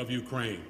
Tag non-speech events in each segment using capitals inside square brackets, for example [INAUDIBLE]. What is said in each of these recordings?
of Ukraine.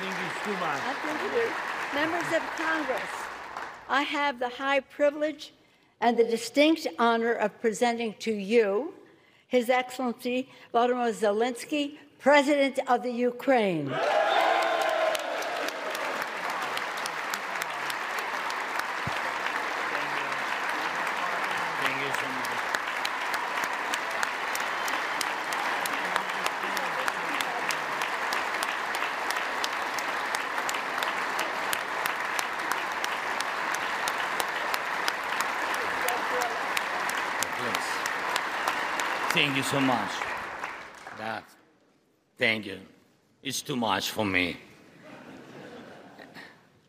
Too much. I is. Members of Congress, I have the high privilege and the distinct honor of presenting to you His Excellency Volodymyr Zelensky, President of the Ukraine. Thank you so much. Yes. Thank you so much. That. Thank you. It's too much for me.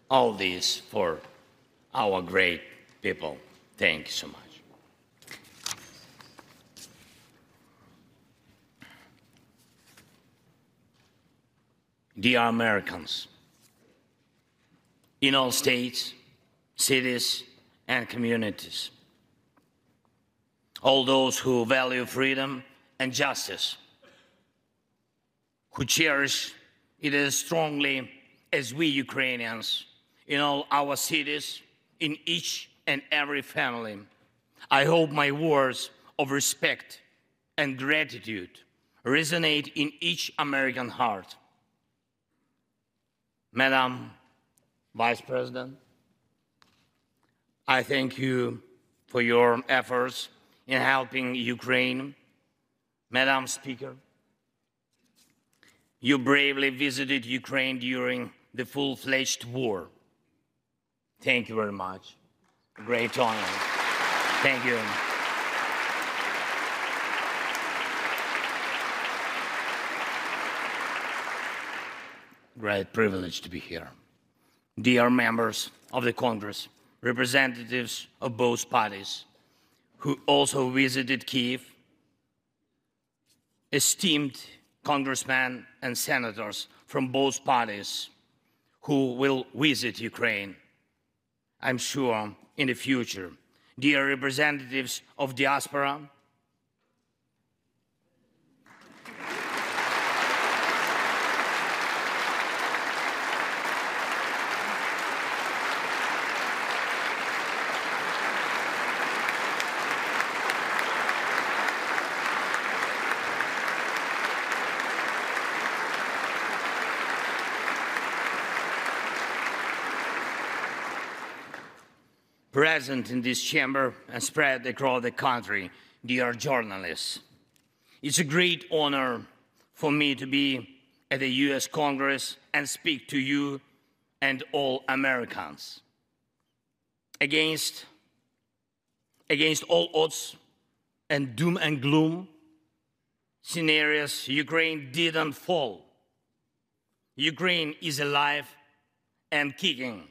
All this for our great people. Thank you so much. Dear Americans, in all states, cities, and communities, all those who value freedom and justice, who cherish it as strongly as we Ukrainians in all our cities, in each and every family. I hope my words of respect and gratitude resonate in each American heart. Madam Vice President, I thank you for your efforts in helping Ukraine. Madam Speaker, you bravely visited Ukraine during the full fledged war. Thank you very much. Great honor. Thank you. Great privilege to be here. Dear members of the Congress, representatives of both parties who also visited Kiev, esteemed congressmen and senators from both parties who will visit Ukraine, I'm sure, in the future. Dear representatives of diaspora, present in this chamber and spread across the country, dear journalists. It's a great honor for me to be at the US Congress and speak to you and all Americans. Against, against all odds and doom and gloom scenarios, Ukraine didn't fall. Ukraine is alive and kicking.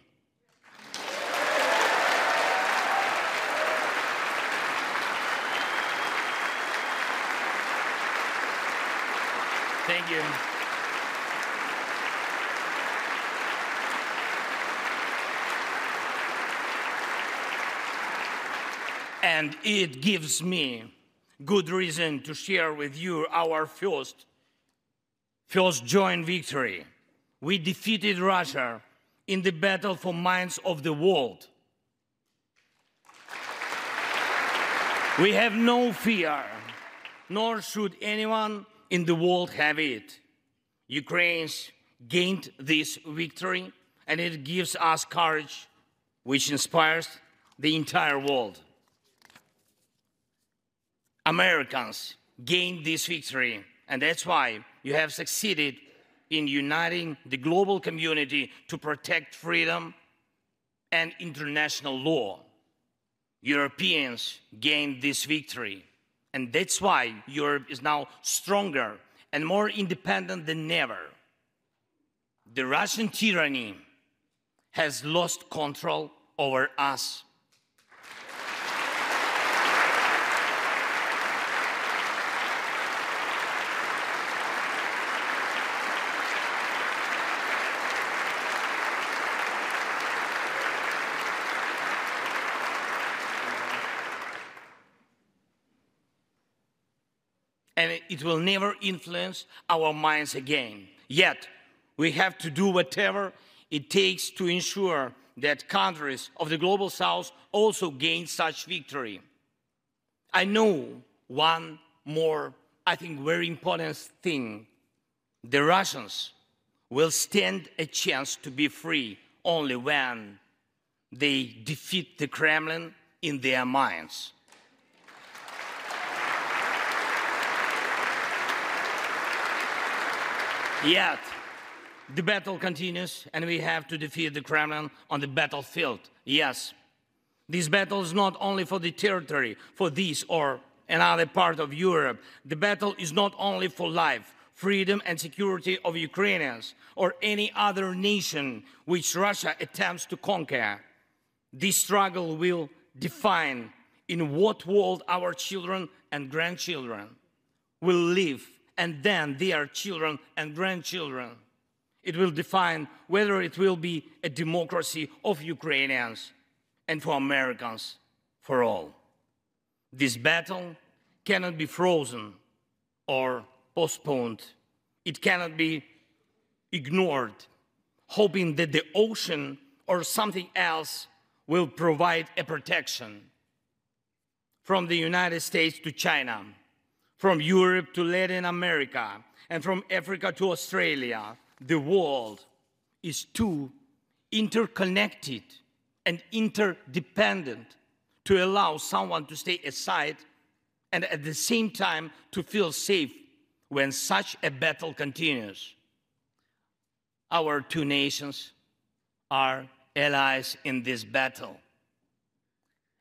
And it gives me good reason to share with you our first, first joint victory. We defeated Russia in the battle for minds of the world. We have no fear, nor should anyone in the world have it. Ukraine's gained this victory, and it gives us courage, which inspires the entire world. Americans gained this victory, and that's why you have succeeded in uniting the global community to protect freedom and international law. Europeans gained this victory, and that's why Europe is now stronger and more independent than ever. The Russian tyranny has lost control over us. And it will never influence our minds again. Yet, we have to do whatever it takes to ensure that countries of the global south also gain such victory. I know one more, I think, very important thing. The Russians will stand a chance to be free only when they defeat the Kremlin in their minds. Yet, the battle continues, and we have to defeat the Kremlin on the battlefield. Yes, this battle is not only for the territory, for this or another part of Europe. The battle is not only for life, freedom, and security of Ukrainians or any other nation which Russia attempts to conquer. This struggle will define in what world our children and grandchildren will live and then their children and grandchildren. It will define whether it will be a democracy of Ukrainians and for Americans for all. This battle cannot be frozen or postponed. It cannot be ignored, hoping that the ocean or something else will provide a protection. From the United States to China, from Europe to Latin America, and from Africa to Australia, the world is too interconnected and interdependent to allow someone to stay aside and at the same time to feel safe when such a battle continues. Our two nations are allies in this battle.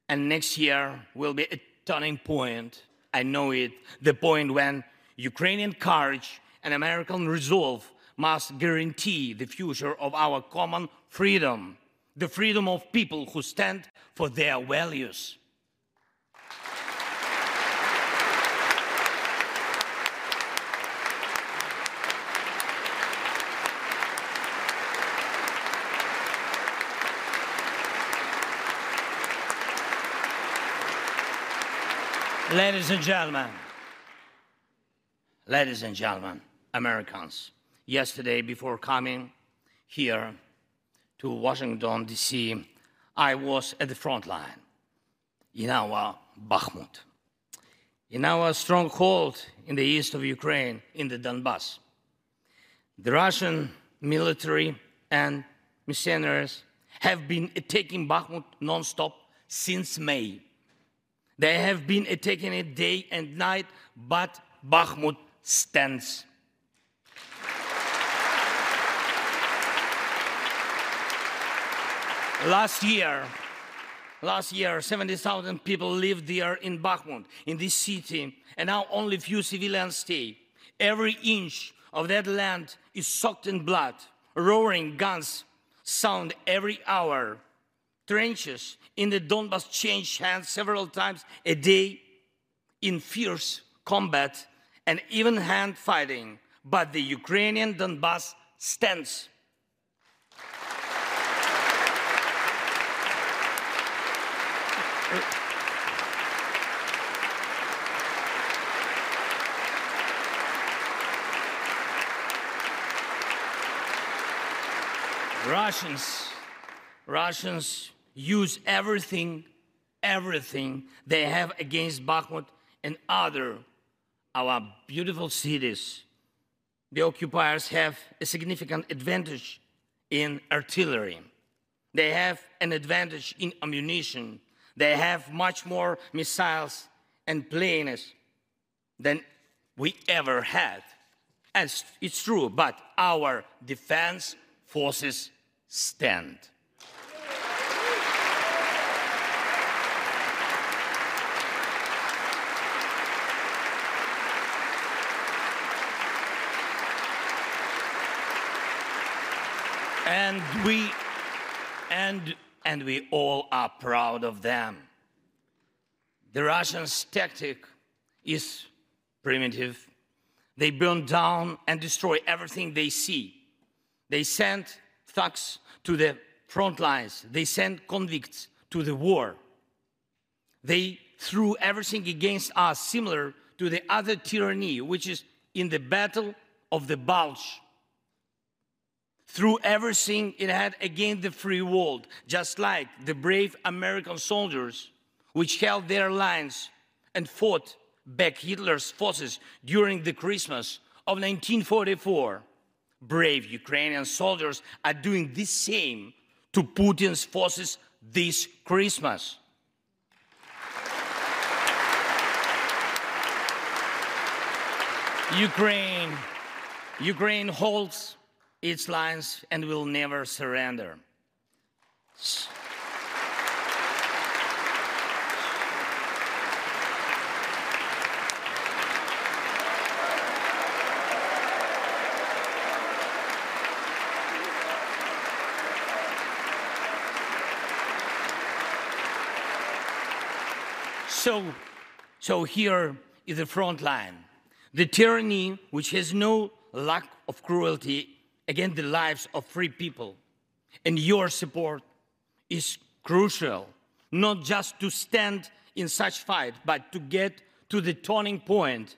And next year will be a turning point I know it, the point when Ukrainian courage and American resolve must guarantee the future of our common freedom, the freedom of people who stand for their values. Ladies and gentlemen, ladies and gentlemen, Americans, yesterday before coming here to Washington, D.C., I was at the front line in our Bakhmut, in our stronghold in the east of Ukraine, in the Donbass. The Russian military and mercenaries have been attacking Bakhmut non-stop since May. They have been attacking it day and night, but Bakhmut stands. Last year, last year, 70,000 people lived there in Bakhmut, in this city, and now only few civilians stay. Every inch of that land is soaked in blood. Roaring guns sound every hour. Trenches in the Donbass change hands several times a day in fierce combat and even hand fighting. But the Ukrainian Donbass stands. Russians, Russians use everything, everything they have against Bakhmut and other our beautiful cities. The occupiers have a significant advantage in artillery. They have an advantage in ammunition. They have much more missiles and planes than we ever had. And it's true, but our defense forces stand. And we and and we all are proud of them. The Russians' tactic is primitive. They burn down and destroy everything they see. They send thugs to the front lines. They send convicts to the war. They threw everything against us, similar to the other tyranny, which is in the battle of the Bulge. Threw everything it had against the free world, just like the brave American soldiers, which held their lines and fought back Hitler's forces during the Christmas of 1944 brave Ukrainian soldiers are doing the same to Putin's forces this Christmas. Ukraine, Ukraine holds its lines and will never surrender. So, so here is the front line. The tyranny which has no lack of cruelty against the lives of free people. And your support is crucial, not just to stand in such fight, but to get to the turning point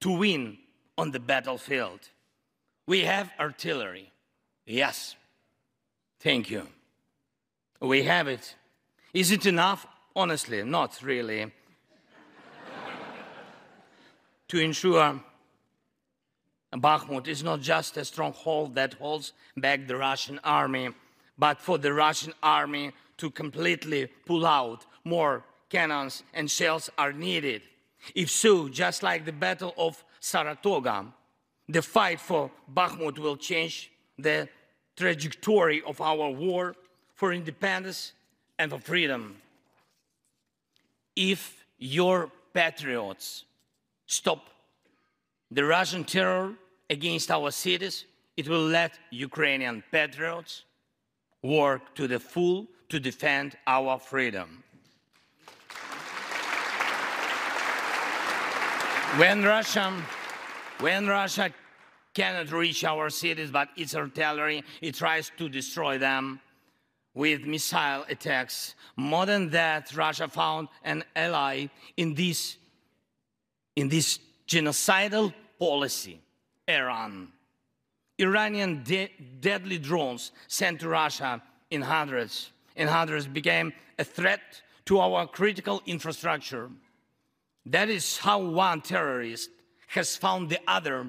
to win on the battlefield. We have artillery. Yes. Thank you. We have it. Is it enough? Honestly, not really [LAUGHS] to ensure Bakhmut is not just a stronghold that holds back the Russian army, but for the Russian army to completely pull out, more cannons and shells are needed. If so, just like the Battle of Saratoga, the fight for Bakhmut will change the trajectory of our war for independence and for freedom. If your patriots stop the Russian terror against our cities, it will let Ukrainian patriots work to the full to defend our freedom. When Russia, when Russia cannot reach our cities, but its artillery, it tries to destroy them with missile attacks. More than that, Russia found an ally in this in this genocidal policy, Iran. Iranian de deadly drones sent to Russia in hundreds, in hundreds became a threat to our critical infrastructure. That is how one terrorist has found the other.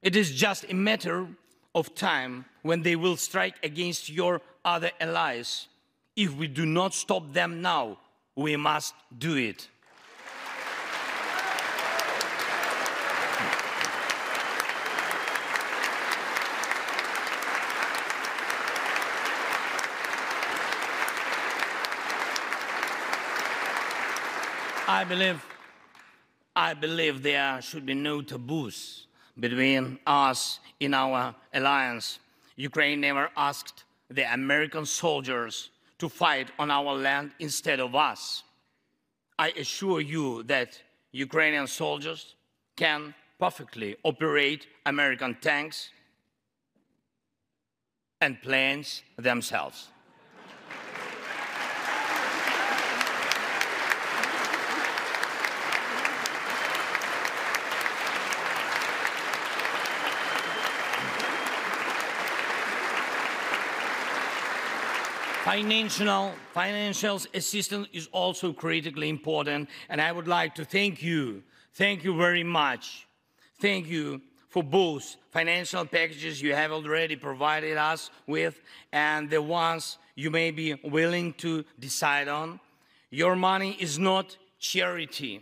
It is just a matter of time when they will strike against your other allies If we do not stop them now, we must do it. I believe, I believe there should be no taboos between us in our alliance. Ukraine never asked the American soldiers to fight on our land instead of us. I assure you that Ukrainian soldiers can perfectly operate American tanks and planes themselves. Financial, financial assistance is also critically important, and I would like to thank you. Thank you very much. Thank you for both financial packages you have already provided us with and the ones you may be willing to decide on. Your money is not charity.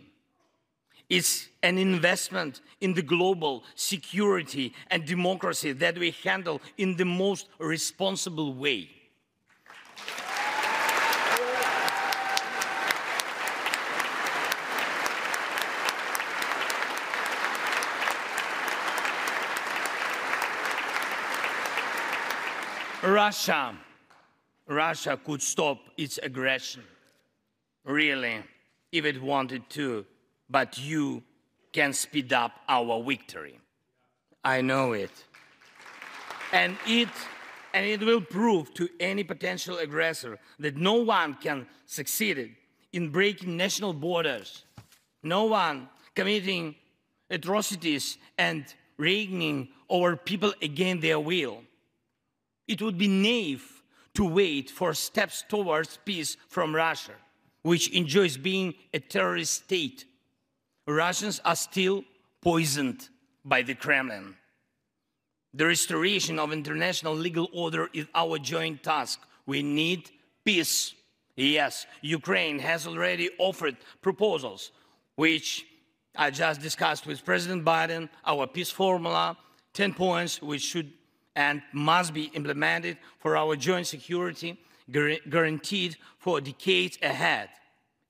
It's an investment in the global security and democracy that we handle in the most responsible way. Russia, Russia could stop its aggression, really, if it wanted to, but you can speed up our victory. I know it. And it, and it will prove to any potential aggressor that no one can succeed in breaking national borders, no one committing atrocities and reigning over people against their will. It would be naive to wait for steps towards peace from Russia, which enjoys being a terrorist state. Russians are still poisoned by the Kremlin. The restoration of international legal order is our joint task. We need peace. Yes, Ukraine has already offered proposals, which I just discussed with President Biden, our peace formula, 10 points which should and must be implemented for our joint security, guaranteed for decades ahead.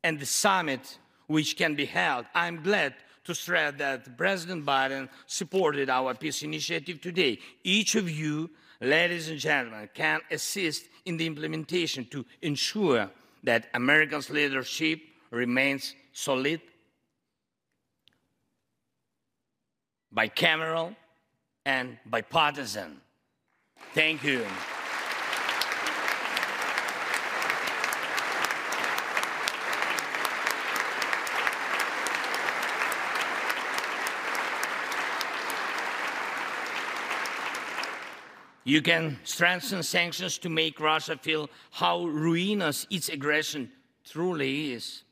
And the summit, which can be held, I'm glad to stress that President Biden supported our peace initiative today. Each of you, ladies and gentlemen, can assist in the implementation to ensure that America's leadership remains solid, bicameral, and bipartisan. Thank you. You can strengthen sanctions to make Russia feel how ruinous its aggression truly is.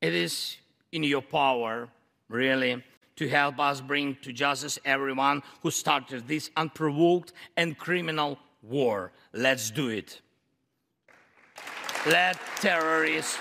It is in your power, really, to help us bring to justice everyone who started this unprovoked and criminal war. Let's do it. Let terrorists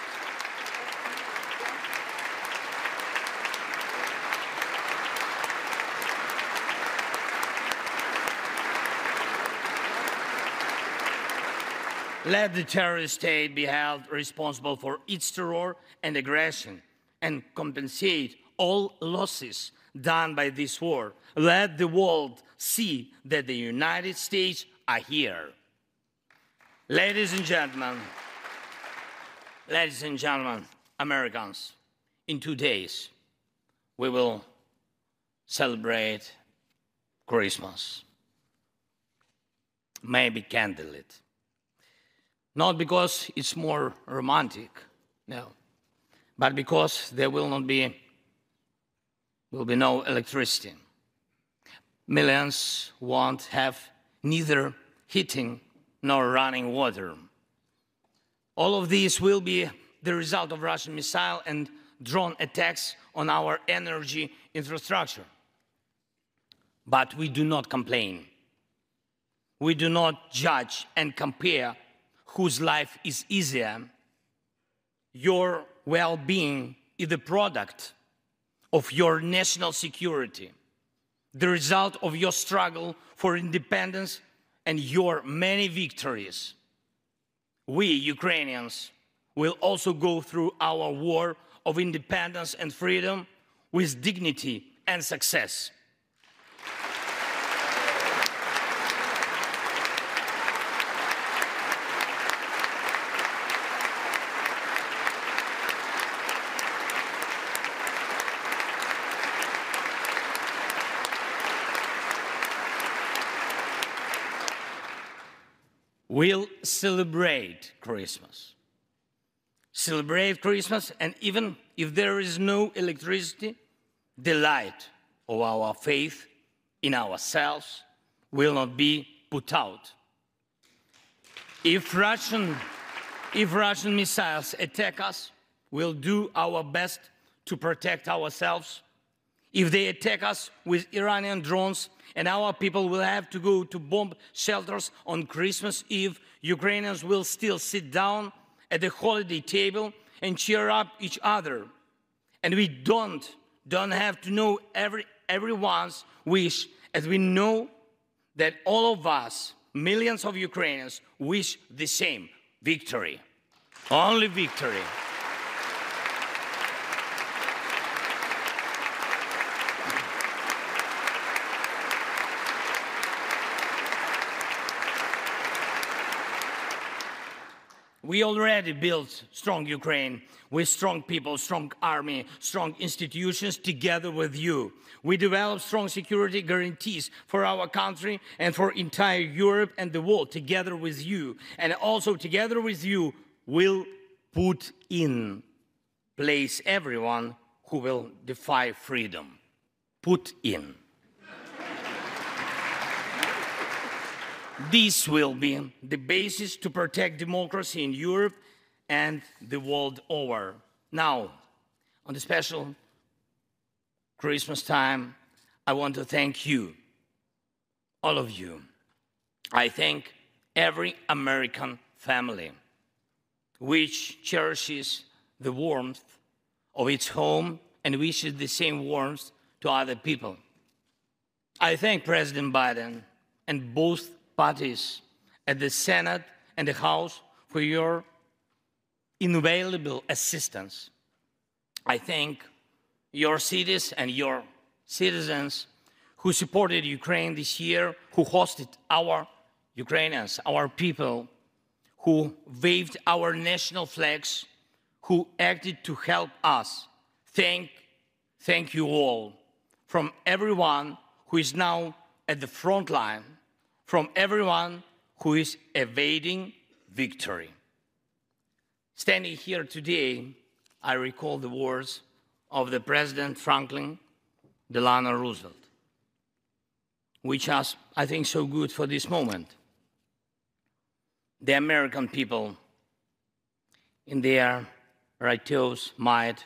Let the terrorist state be held responsible for its terror and aggression and compensate all losses done by this war. Let the world see that the United States are here. Ladies and gentlemen, ladies and gentlemen, Americans, in two days we will celebrate Christmas. Maybe candlelit. Not because it's more romantic, no, but because there will not be will be no electricity. Millions won't have neither heating nor running water. All of these will be the result of Russian missile and drone attacks on our energy infrastructure. But we do not complain. We do not judge and compare whose life is easier. Your well being is the product of your national security, the result of your struggle for independence and your many victories. We, Ukrainians, will also go through our war of independence and freedom with dignity and success. We'll celebrate Christmas. Celebrate Christmas, and even if there is no electricity, the light of our faith in ourselves will not be put out. If Russian, if Russian missiles attack us, we'll do our best to protect ourselves. If they attack us with Iranian drones and our people will have to go to bomb shelters on Christmas Eve, Ukrainians will still sit down at the holiday table and cheer up each other. And we don't, don't have to know every, everyone's wish, as we know that all of us, millions of Ukrainians, wish the same victory. Only victory. We already built strong Ukraine with strong people, strong army, strong institutions together with you. We developed strong security guarantees for our country and for entire Europe and the world together with you. And also together with you, we'll put in place everyone who will defy freedom. Put in. This will be the basis to protect democracy in Europe and the world over. Now, on the special Christmas time, I want to thank you, all of you. I thank every American family which cherishes the warmth of its home and wishes the same warmth to other people. I thank President Biden and both parties at the Senate and the House for your invaluable assistance. I thank your cities and your citizens who supported Ukraine this year, who hosted our Ukrainians, our people, who waved our national flags, who acted to help us. Thank, thank you all from everyone who is now at the front line from everyone who is evading victory. Standing here today, I recall the words of the President Franklin Delano Roosevelt, which are, I think, so good for this moment. The American people, in their righteous might,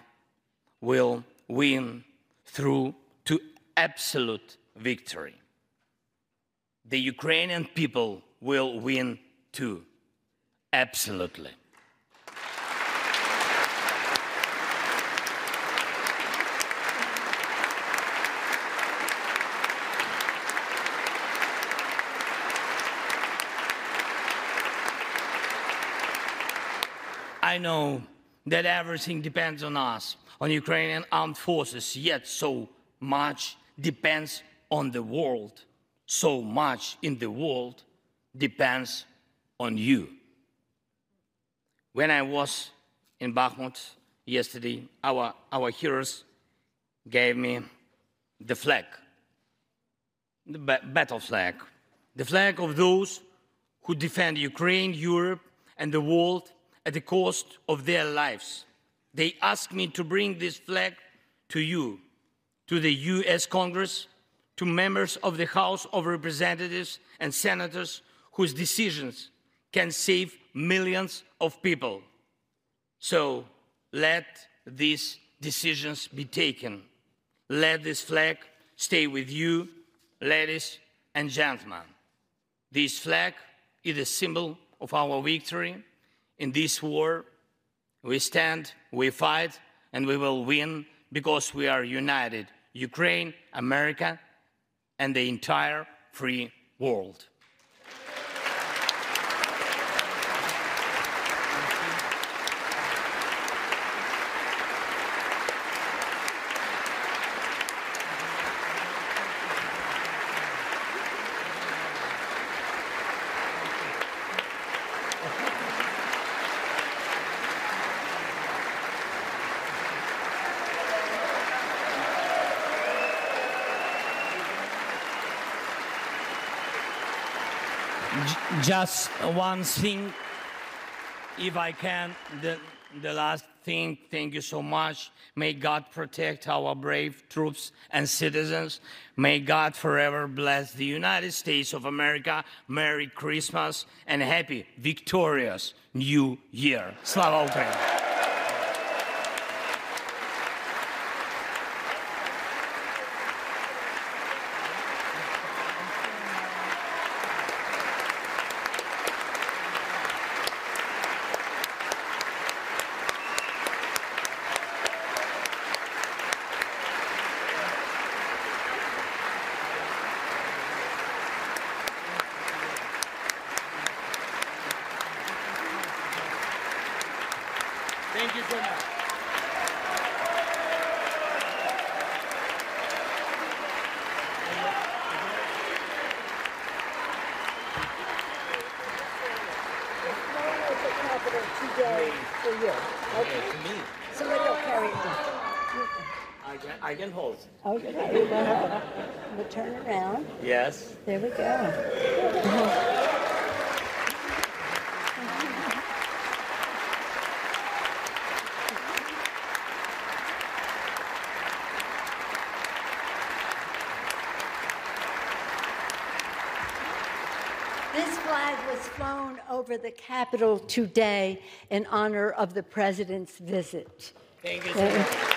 will win through to absolute victory the Ukrainian people will win too. Absolutely. I know that everything depends on us, on Ukrainian armed forces, yet so much depends on the world so much in the world depends on you. When I was in Bakhmut yesterday, our, our heroes gave me the flag, the ba battle flag, the flag of those who defend Ukraine, Europe, and the world at the cost of their lives. They asked me to bring this flag to you, to the US Congress, to members of the House of Representatives and senators whose decisions can save millions of people. So let these decisions be taken. Let this flag stay with you, ladies and gentlemen. This flag is a symbol of our victory in this war. We stand, we fight, and we will win because we are united Ukraine, America, and the entire free world. Just one thing, if I can, the, the last thing, thank you so much. May God protect our brave troops and citizens. May God forever bless the United States of America. Merry Christmas and happy, victorious New Year. Slava Ukraini! Thank you so much. today for you. Okay? Somebody will carry it. I can, I can hold. Okay, we're gonna, we'll turn around. Yes. There we go. This flag was flown over the Capitol today in honor of the president's visit. Thank you so much.